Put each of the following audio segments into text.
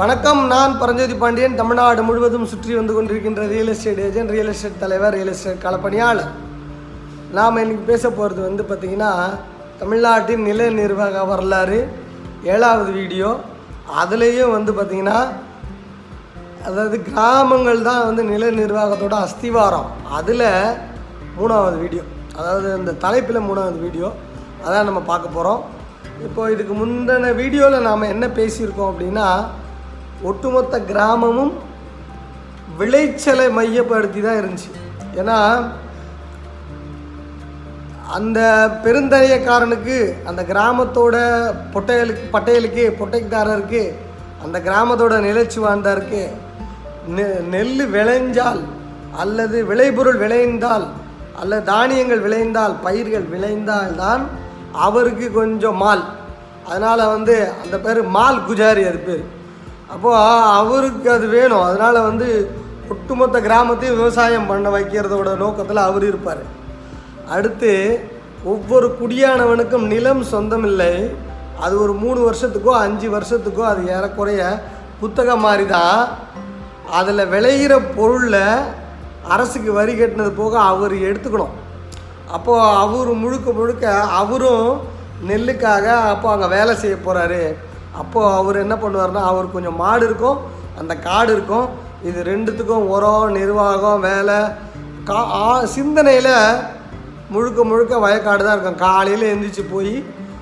வணக்கம் நான் பரஞ்சோதி பாண்டியன். தமிழ்நாடு முழுவதும் சுற்றி வந்து கொண்டிருக்கின்ற real estate agent real estate தலைவர் ரியல் எஸ்டேட் களப்பணியாளர். நாம் இன்றைக்கி பேச போகிறது வந்து பார்த்திங்கன்னா தமிழ்நாட்டின் நில நிர்வாக வரலாறு ஏழாவது வீடியோ. அதுலேயும் வந்து பார்த்திங்கன்னா அதாவது கிராமங்கள் தான் வந்து நில நிர்வாகத்தோட அஸ்திவாரம். அதில் மூணாவது வீடியோ. அதாவது இந்த தலைப்பில் மூணாவது வீடியோ. அதான் நம்ம பார்க்க போகிறோம் இப்போ இதுக்கு முந்தின வீடியோவில் நாம் என்ன பேசியிருக்கோம் அப்படின்னா ஒட்டுமொத்த கிராமமும் விளைச்சலை மையப்படுத்தி தான் இருந்துச்சு. ஏன்னா அந்த பெருந்தரையக்காரனுக்கு அந்த கிராமத்தோட பொட்டையலுக்கு பட்டையலுக்கு பொட்டைக்காரருக்கு அந்த கிராமத்தோட நிலைச்சு வாழ்ந்தாருக்கு நெ- நெல் விளைஞ்சால் அல்லது விளைபொருள் விளைந்தால் அல்லது தானியங்கள் விளைந்தால் பயிர்கள் விளைந்தால் தான் அவருக்கு கொஞ்சம் மால். அதனால் வந்து அந்த பேர் மால் குஜாரி அது பேர். அப்போது அவருக்கு அது வேணும். அதனால் வந்து ஒட்டுமொத்த கிராமத்தையும் விவசாயம் பண்ண வைக்கிறதோட நோக்கத்தில் அவர் இருப்பார். அடுத்து ஒவ்வொரு குடியானவனுக்கும் நிலம் சொந்தமில்லை. அது ஒரு மூணு வருஷத்துக்கோ அஞ்சு வருஷத்துக்கோ அது ஏறக்குறைய புத்தகம் மாதிரி தான் அதில் விளையிற பொருளில் அரசுக்கு வரி கட்டினது போக அவர் எடுத்துக்கணும். அப்போது அவர் முழுக்க முழுக்க அவரும் நெல்லுக்காக அப்போ அங்கே வேலை செய்ய போகிறாரு அப்போது அவர் என்ன பண்ணுவார்னா அவர் கொஞ்சம் மாடு இருக்கும் அந்த காடு இருக்கும். இது ரெண்டுத்துக்கும் உரம் நிர்வாகம் வேலை. கா சிந்தனையில் முழுக்க முழுக்க வயக்காடு தான் இருக்கும். காலையில் எழுந்திரிச்சு போய்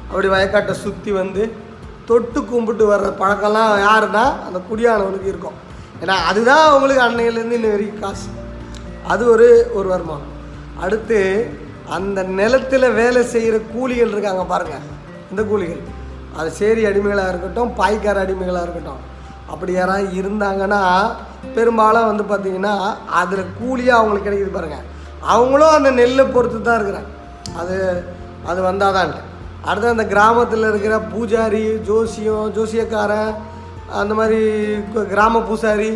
அப்படி வயக்காட்டை சுற்றி வந்து தொட்டு கும்பிட்டு வர்ற பழக்கம்லாம் யாருன்னா அந்த குடியானவனுக்கு இருக்கும். ஏன்னா அதுதான் அவங்களுக்கு அன்னையிலேருந்து இன்ன வரைக்கும் காசு. அது ஒரு ஒரு வருமானம். அடுத்து அந்த நிலத்தில் வேலை செய்கிற கூலிகள் இருக்காங்க பாருங்கள் இந்த கூலிகள். அது சேரி அடிமைகளாக இருக்கட்டும் பாய்க்கார அடிமைகளாக இருக்கட்டும். அப்படி யாராவது இருந்தாங்கன்னா பெரும்பாலும் வந்து பார்த்திங்கன்னா அதில் கூலியாக அவங்களுக்கு கிடைக்குது பாருங்கள் அவங்களும் அந்த நெல்லை பொறுத்து தான் இருக்கிறாங்க. அது அது வந்தாதான்ட்டு அடுத்து அந்த கிராமத்தில் இருக்கிற பூஜாரி ஜோசியம் ஜோசியக்காரன் அந்த மாதிரி கிராம பூசாரி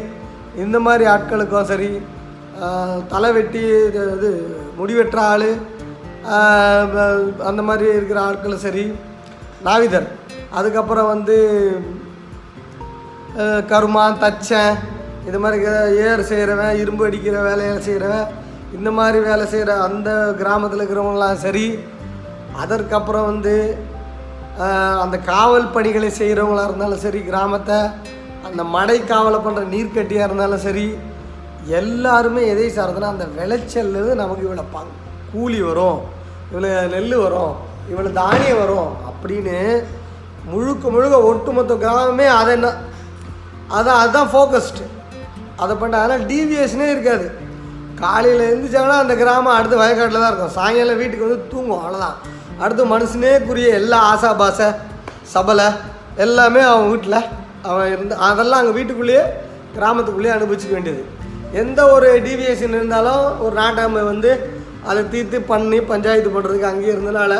இந்த மாதிரி ஆட்களுக்கும் சரி தலை வெட்டி இது இது முடி ஆள் அந்த மாதிரி இருக்கிற ஆட்களும் சரி நாவிதர். அதுக்கப்புறம் வந்து கருமா கருமான் தச்சன் இது மாதிரி ஏர் செய்கிறவன் இரும்பு அடிக்கிற வேலையை செய்கிறவன் இந்த மாதிரி வேலை செய்கிற அந்த கிராமத்தில் இருக்கிறவங்களாம் சரி அதற்கப்புறம் வந்து அந்த காவல் பணிகளை செய்கிறவங்களா இருந்தாலும் சரி கிராமத்தை அந்த மடை காவலை பண்ணுற நீர்க்கட்டியாக இருந்தாலும் சரி எல்லாருமே எதை சார்ந்தனா அந்த விளைச்சல்லேருந்து நமக்கு இவ்வளோ பங் கூலி வரும் இவ்வளோ நெல் வரும் இவ்வளோ தானியம் வரும் அப்படின்னு முழுக்க முழுக்க ஒட்டுமொத்த கிராமமே அதை என்ன அதான் அதுதான் ஃபோக்கஸ்டு அதை பண்ண அதனால் டிவியேஷனே இருக்காது. காலையில் எழுந்திரிச்சாங்கன்னா அந்த கிராமம் அடுத்து வயக்காட்டில் தான் இருக்கும். சாயங்காலம் வீட்டுக்கு வந்து தூங்கும். அவ்வளோதான் அடுத்து மனுஷனேக்குரிய எல்லா ஆசா பாசை சபலை எல்லாமே அவன் வீட்டில் அவன் இருந்து அதெல்லாம் அங்கே வீட்டுக்குள்ளேயே கிராமத்துக்குள்ளேயே அனுபவிச்சுக்க வேண்டியது. எந்த ஒரு டிவியேஷன் இருந்தாலும் ஒரு நாட்டாமை வந்து அதை தீர்த்து பண்ணி பஞ்சாயத்து பண்ணுறதுக்கு அங்கேயே இருந்தனால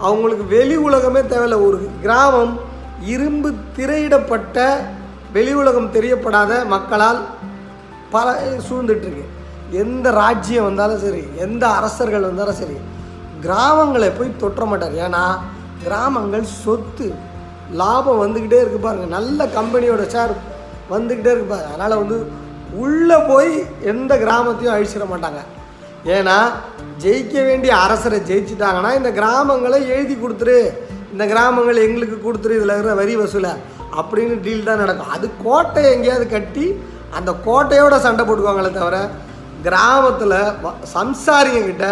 அவங்களுக்கு வெளி உலகமே தேவையில்ல. ஒரு கிராமம் இரும்பு திரையிடப்பட்ட வெளி உலகம் தெரியப்படாத மக்களால் பல சூழ்ந்துட்டுருக்கு. எந்த ராஜ்யம் வந்தாலும் சரி எந்த அரசர்கள் வந்தாலும் சரி கிராமங்களை போய் தொற்ற மாட்டார். ஏன்னா கிராமங்கள் சொத்து. லாபம் வந்துக்கிட்டே இருக்கு பாருங்கள் நல்ல கம்பெனியோட ஷேர் வந்துக்கிட்டே இருக்கு பாருங்க. அதனால் வந்து உள்ளே போய் எந்த கிராமத்தையும் அழிச்சிட மாட்டாங்க. ஏன்னா ஜெயிக்க வேண்டிய அரசரை ஜெயிச்சிட்டாங்கன்னா இந்த கிராமங்களை எழுதி கொடுத்துரு. இந்த கிராமங்கள் எங்களுக்கு கொடுத்துரு இதில் இருக்கிற வரி வசூலை. அப்படின்னு டீல் தான் நடக்கும். அது கோட்டை எங்கேயாவது கட்டி அந்த கோட்டையோட சண்டை போட்டுக்குவாங்களே தவிர கிராமத்தில் வ சம்சாரிங்கக்கிட்ட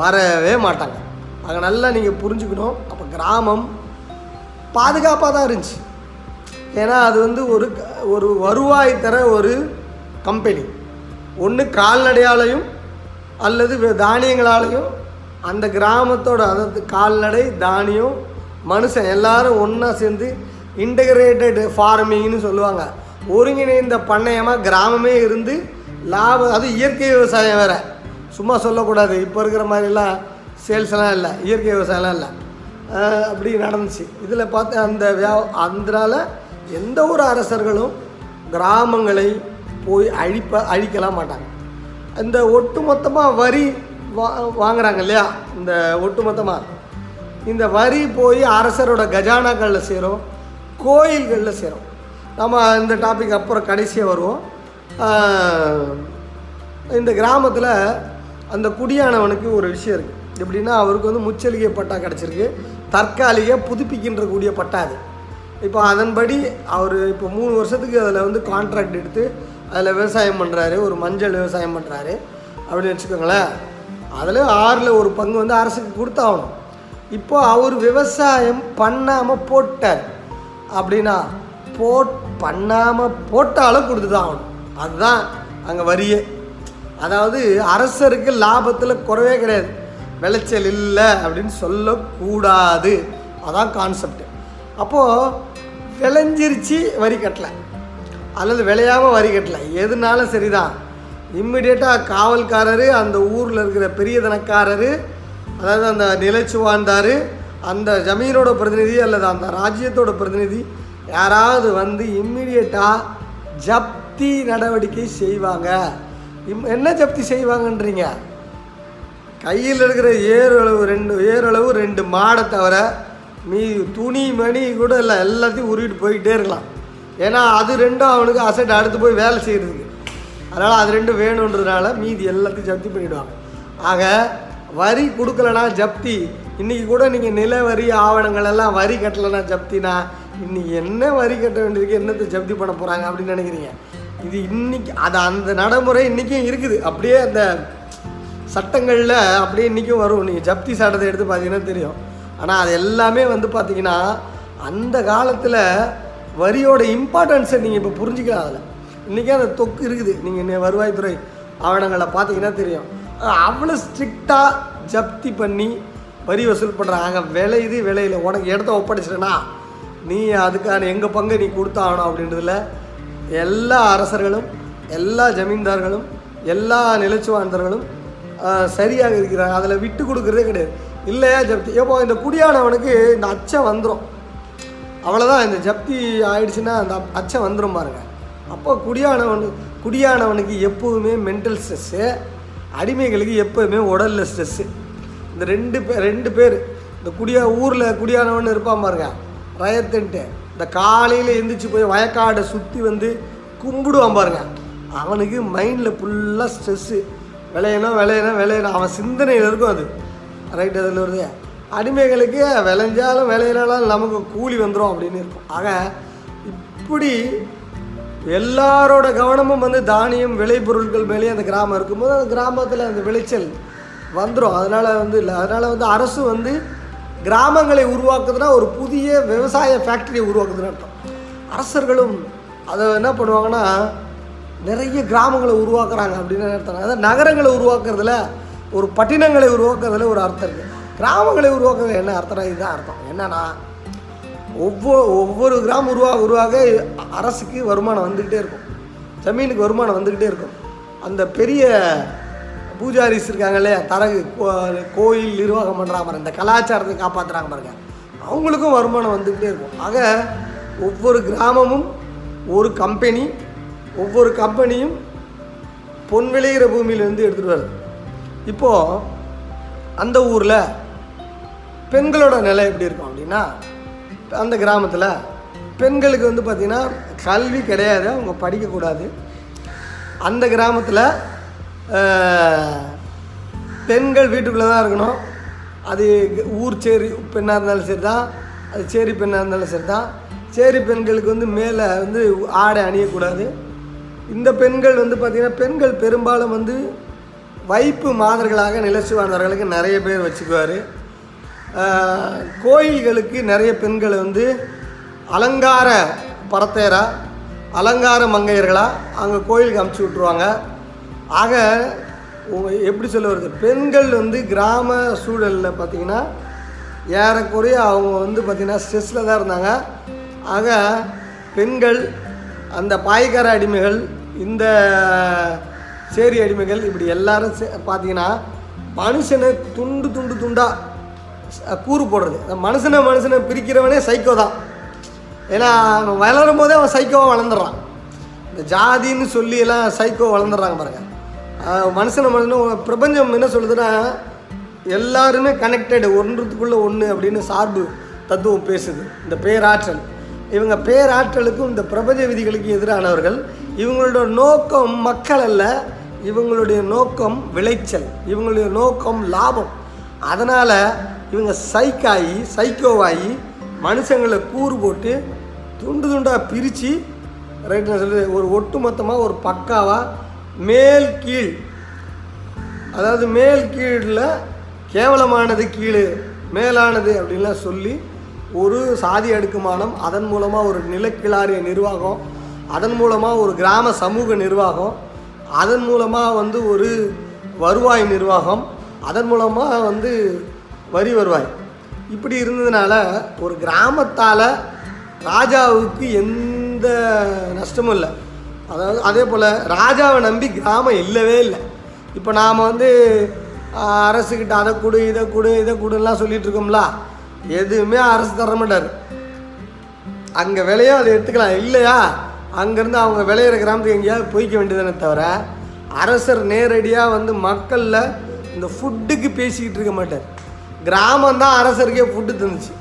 வரவே மாட்டாங்க. அங்கே நல்லா நீங்கள் புரிஞ்சுக்கணும். அப்போ கிராமம் பாதுகாப்பாக தான் இருந்துச்சு. ஏன்னா அது வந்து ஒரு ஒரு வருவாய் தர ஒரு கம்பெனி ஒன்று கால்நடையாலையும் அல்லது தானியங்களாலையும் அந்த கிராமத்தோட அதாவது கால்நடை தானியம் மனுஷன் எல்லாரும் ஒன்றா சேர்ந்து இன்டகிரேட்டட் ஃபார்மிங்னு சொல்லுவாங்க. ஒருங்கிணைந்த பண்ணையமாக கிராமமே இருந்து லாபம் அது இயற்கை விவசாயம் வேறு. சும்மா சொல்லக்கூடாது. இப்போ இருக்கிற மாதிரிலாம் சேல்ஸ்லாம் இல்லை. இயற்கை விவசாயம்லாம் இல்லை. அப்படி நடந்துச்சு. இதில் பார்த்து அந்த வியா அதனால் எந்த ஒரு அரசர்களும் கிராமங்களை போய் அழிப்ப அழிக்கலாம் மாட்டாங்க. இந்த ஒட்டுமொத்தமாக வரி வா வாங்குறாங்க இல்லையா இந்த ஒட்டுமொத்தமாக இந்த வரி போய் அரசரோட கஜானாக்களில் சேரும் கோயில்களில் சேரும். நம்ம இந்த டாபிக் அப்புறம் கடைசியாக வருவோம். இந்த கிராமத்தில் அந்த குடியானவனுக்கு ஒரு விஷயம் இருக்குது எப்படின்னா அவருக்கு வந்து முச்சலிகை பட்டா கிடச்சிருக்கு. தற்காலிக புதுப்பிக்கின்ற கூடிய பட்டா அது. இப்போ அதன்படி அவர் இப்போ மூணு வருஷத்துக்கு அதில் வந்து கான்ட்ராக்ட் எடுத்து அதில் விவசாயம் பண்ணுறாரு ஒரு மஞ்சள் விவசாயம் பண்ணுறாரு அப்படின்னு வச்சுக்கோங்களேன். அதில் ஆறில் ஒரு பங்கு வந்து அரசுக்கு கொடுத்தாகணும். இப்போ அவர் விவசாயம் பண்ணாமல் போட்டார் அப்படின்னா போட் பண்ணாமல் போட்டாலும் கொடுத்து தான் ஆகணும். அதுதான் அங்கே வரியே. அதாவது அரசருக்கு லாபத்தில் குறவே கிடையாது. விளைச்சல் இல்லை அப்படின்னு சொல்லக்கூடாது. அதான் கான்செப்ட் அப்போது விளைஞ்சிருச்சு வரி கட்டலை. அல்லது விளையாமல் வரி கட்டலை. எதுனாலும் சரிதான். இம்மிடியேட்டாக காவல்காரர் அந்த ஊரில் இருக்கிற பெரிய தனக்காரர் அதாவது அந்த நிலைச்சு வாழ்ந்தார் அந்த ஜமீனோட பிரதிநிதி அல்லது அந்த ராஜ்யத்தோட பிரதிநிதி யாராவது வந்து இம்மிடியேட்டாக ஜப்தி நடவடிக்கை செய்வாங்க. இம் என்ன ஜப்தி செய்வாங்கன்றீங்க? கையில் இருக்கிற ஏறளவு ரெண்டு ஏறளவு ரெண்டு மாடை தவிர நீ துணி மணி கூட இல்லை எல்லாத்தையும் உருவிட்டு போய்கிட்டே இருக்கலாம். ஏன்னா அது ரெண்டும் அவனுக்கு அசட் அடுத்து போய் வேலை செய்கிறதுக்கு அதனால் அது ரெண்டும் வேணுன்றதுனால மீதி எல்லாத்தையும் ஜப்தி பண்ணிவிடுவாங்க ஆக வரி கொடுக்கலனா ஜப்தி. இன்றைக்கி கூட நீங்கள் நில வரி ஆவணங்கள் எல்லாம் வரி கட்டலைனா ஜப்தினா இன்றைக்கி என்ன வரி கட்ட வேண்டியிருக்கு என்னத்தை ஜப்தி பண்ண போகிறாங்க அப்படின்னு நினைக்கிறீங்க? இது இன்னைக்கு அது அந்த நடைமுறை இன்றைக்கும் இருக்குது. அப்படியே அந்த சட்டங்களில் அப்படியே இன்றைக்கும் வரும். நீங்கள் ஜப்தி சட்டத்தை எடுத்து பார்த்தீங்கன்னா தெரியும். ஆனால் அது எல்லாமே வந்து பார்த்திங்கன்னா அந்த காலத்தில் வரியோட இம்பார்ட்டன்ஸை நீங்கள் இப்போ புரிஞ்சுக்கலாம் அதில். இன்றைக்கே அந்த தொக்கு இருக்குது. நீங்கள் வருவாய்த்துறை ஆவணங்களை பார்த்தீங்கன்னா தெரியும். அவ்வளோ ஸ்ட்ரிக்டாக ஜப்தி பண்ணி வரி வசூல் பண்ணுறாங்க விலை இது விலையில் உனக்கு இடத்த ஒப்படைச்சிட்டேன்னா நீ அதுக்கான எங்கள் பங்கை நீ கொடுத்தாகணும் அப்படின்றதுல எல்லா அரசர்களும் எல்லா ஜமீன்தார்களும் எல்லா நிலச்சுவாந்தர்களும் சரியாக இருக்கிறாங்க. அதில் விட்டு கொடுக்குறதே கிடையாது. இல்லையா ஜப்தி? எப்போ இந்த குடியானவனுக்கு இந்த அச்சம் வந்துடும் அவ்வளோதான் இந்த ஜப்தி ஆயிடுச்சுன்னா அந்த அச்சம் வந்துடும் பாருங்க. அப்போ குடியானவனு குடியானவனுக்கு எப்போவுமே மென்டல் ஸ்ட்ரெஸ்ஸு அடிமைகளுக்கு எப்போவுமே உடலில் ஸ்ட்ரெஸ்ஸு இந்த ரெண்டு பேர் ரெண்டு பேர் இந்த குடியா ஊரில் குடியானவன் இருப்பான் பாருங்க. ரயத்துன்ட்டு இந்த காலையில் எந்திரிச்சு போய் வயக்காடை சுற்றி வந்து கும்பிடுவான் பாருங்க. அவனுக்கு மைண்டில் ஃபுல்லாக ஸ்ட்ரெஸ்ஸு விளையணும் விளையணும் விளையணும். அவன் சிந்தனையில் இருக்கும் அது. ரைட் அதில் வருது அடிமைகளுக்கு விளைஞ்சாலும் விளையினாலும் நமக்கு கூலி வந்துடும் அப்படின்னு இருக்கும். ஆக இப்படி எல்லாரோட கவனமும் வந்து தானியம் விளைபொருட்கள் மேலேயே அந்த கிராமம் இருக்கும்போது அந்த கிராமத்தில் அந்த விளைச்சல் வந்துடும் அதனால் வந்து இல்லை அதனால் வந்து அரசு வந்து கிராமங்களை உருவாக்குதுன்னா ஒரு புதிய விவசாய ஃபேக்டரியை உருவாக்குதுன்னு அர்த்தம். அரசர்களும் அதை என்ன பண்ணுவாங்கன்னா நிறைய கிராமங்களை உருவாக்குறாங்க அப்படின்னு அர்த்தம். அதாவது நகரங்களை உருவாக்குறதுல ஒரு பட்டினங்களை உருவாக்குறதுல ஒரு அர்த்தம் இருக்குது கிராமங்களை உருவாக்குறது என்ன அர்த்தம் இதுதான் அர்த்தம். என்னென்னா ஒவ்வொரு ஒவ்வொரு கிராமம் உருவாக உருவாக அரசுக்கு வருமானம் வந்துக்கிட்டே இருக்கும். ஜமீனுக்கு வருமானம் வந்துக்கிட்டே இருக்கும். அந்த பெரிய பூஜாரிஸ் இருக்காங்க இல்லையா தரகு கோ- கோயில் நிர்வாகம் பண்ணுறாங்க பாருங்க இந்த கலாச்சாரத்தை காப்பாற்றுறாங்க பாருங்க. அவங்களுக்கும் வருமானம் வந்துக்கிட்டே இருக்கும். ஆக ஒவ்வொரு கிராமமும் ஒரு கம்பெனி ஒவ்வொரு கம்பெனியும் பொன் விளையிற பூமியிலேருந்து எடுத்துகிட்டு வருது. இப்போது அந்த ஊரில் பெண்களோட நிலை எப்படி இருக்கும் அப்படின்னா அந்த கிராமத்தில் பெண்களுக்கு வந்து பார்த்திங்கன்னா கல்வி கிடையாது அவங்க படிக்கக்கூடாது அந்த கிராமத்தில் பெண்கள் வீட்டுக்குள்ளே தான் இருக்கணும். அது ஊர் சேரி பெண்ணாக இருந்தாலும் சரி தான் அது சேரி பெண்ணாக இருந்தாலும் சரி தான் சேரி பெண்களுக்கு வந்து மேலே வந்து ஆடை அணியக்கூடாது. இந்த பெண்கள் வந்து பார்த்திங்கன்னா பெண்கள் பெரும்பாலும் வந்து வைப்பு மாதர்களாக நிலச்சி வாழ்ந்தவர்களுக்கு நிறைய பேர் வச்சுக்குவார். கோயில்களுக்கு நிறைய பெண்களை வந்து அலங்கார பரத்தேரா அலங்கார மங்கையர்களாக அங்கே கோயிலுக்கு அமுச்சு விட்ருவாங்க ஆக எப்படி சொல்ல வருது பெண்கள் வந்து கிராம சூழலில் பார்த்திங்கன்னா ஏறக்குறைய அவங்க வந்து பார்த்திங்கன்னா ஸ்ட்ரெஸ்ஸில் தான் இருந்தாங்க. ஆக பெண்கள் அந்த பாய்கார அடிமைகள் இந்த சேரி அடிமைகள் இப்படி எல்லாரும் பார்த்தீங்கன்னா மனுஷனை துண்டு துண்டு துண்டாக கூறு போடுறது. மனுஷனை மனுஷனை பிரிக்கிறவனே சைக்கோ தான். ஏன்னா அவன் வளரும் போதே அவன் சைக்கோவாக வளர்ந்துடுறான். இந்த ஜாதின்னு சொல்லி எல்லாம் சைக்கோ வளர்ந்துடுறாங்க பாருங்க. மனுஷனை மனுஷனும் பிரபஞ்சம் என்ன சொல்லுதுன்னா எல்லாருமே கனெக்டடு ஒன்றுத்துக்குள்ளே ஒன்று அப்படின்னு சார்பு தத்துவம் பேசுது. இந்த பேராற்றல். இவங்க பேராற்றலுக்கும் இந்த பிரபஞ்ச விதிகளுக்கும் எதிரானவர்கள். இவங்களோட நோக்கம் மக்கள் அல்ல இவங்களுடைய நோக்கம் விளைச்சல் இவங்களுடைய நோக்கம் லாபம். அதனால் இவங்க சைக்காகி சைக்கோவாகி மனுஷங்களை கூறு போட்டு துண்டு துண்டாக பிரித்து ரைட் நான் சொல்கிறது ஒரு ஒட்டுமொத்தமாக ஒரு பக்காவாக மேல் கீழ். அதாவது மேல் கீழில் கேவலமானது கீழே மேலானது அப்படின்லாம் சொல்லி ஒரு சாதி அடுக்குமானம் அதன் மூலமாக ஒரு நிலக்கிழாரிய நிர்வாகம் அதன் மூலமாக ஒரு கிராம சமூக நிர்வாகம் அதன் மூலமாக வந்து ஒரு வருவாய் நிர்வாகம் அதன் மூலமாக வந்து வரி வருவாய். இப்படி இருந்ததுனால ஒரு கிராமத்தால் ராஜாவுக்கு எந்த நஷ்டமும் இல்லை. அதாவது அதே போல் ராஜாவை நம்பி கிராமம் இல்லவே இல்லை. இப்போ நாம் வந்து அரசுக்கிட்ட அதை கொடு இதை கொடு இதை கொடுலாம் சொல்லிட்டு இருக்கோம்ல. எதுவுமே அரசு தர மாட்டார். அங்கே விலையோ அதை எடுத்துக்கலாம். இல்லையா? அங்கேருந்து அவங்க விளையிற கிராமத்துக்கு எங்கேயாவது போய்க்க வேண்டியதானே தவிர அரசர் நேரடியாக வந்து மக்களில் இந்த ஃபுட்டுக்கு பேசிக்கிட்டு இருக்க மாட்டார். கிராமம் தான் அரசருக்கே ஃபுட்டு தந்துச்சு.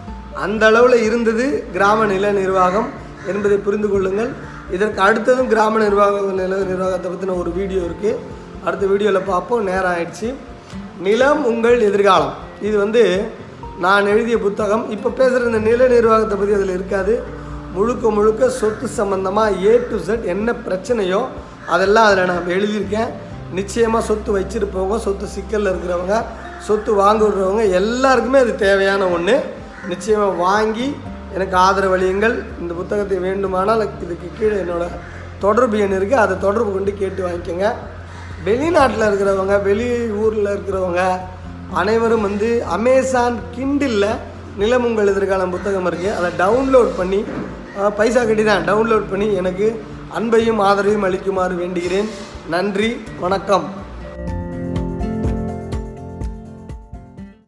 அந்த அளவில் இருந்தது கிராம நில நிர்வாகம் என்பதை புரிந்து கொள்ளுங்கள். இதற்கு அடுத்ததும் கிராம நிர்வாக நில நிர்வாகத்தை பற்றின ஒரு வீடியோ இருக்குது அடுத்த வீடியோவில் பார்ப்போம். நேரம் ஆயிடுச்சு. நிலம் உங்கள் எதிர்காலம். இது வந்து நான் எழுதிய புத்தகம். இப்போ பேசுகிற இந்த நில நிர்வாகத்தை பற்றி அதில் இருக்காது. முழுக்க முழுக்க சொத்து சம்மந்தமாக ஏ டு செட் என்ன பிரச்சனையோ அதெல்லாம் அதில் நான் எழுதியிருக்கேன். நிச்சயமாக சொத்து வச்சுருப்பவங்க சொத்து சிக்கலில் இருக்கிறவங்க சொத்து வாங்க விடுறவங்க எல்லாருக்குமே அது தேவையான ஒன்று நிச்சயமாக வாங்கி எனக்கு ஆதரவழியுங்கள் இந்த புத்தகத்தை வேண்டுமானால் இதுக்கு கீழே என்னோடய தொடர்பு எண் இருக்குது அதை தொடர்பு கொண்டு கேட்டு வாங்கிக்கோங்க. வெளிநாட்டில் இருக்கிறவங்க வெளி ஊரில் இருக்கிறவங்க அனைவரும் வந்து அமேசான் கிண்டிலில் நிலமுங்கள் எதிர்காலம் புத்தகம் இருக்குது அதை டவுன்லோட் பண்ணி பைசா கட்டி தான் டவுன்லோட் பண்ணி எனக்கு அன்பையும் ஆதரவையும் அளிக்குமாறு வேண்டுகிறேன். நன்றி வணக்கம்.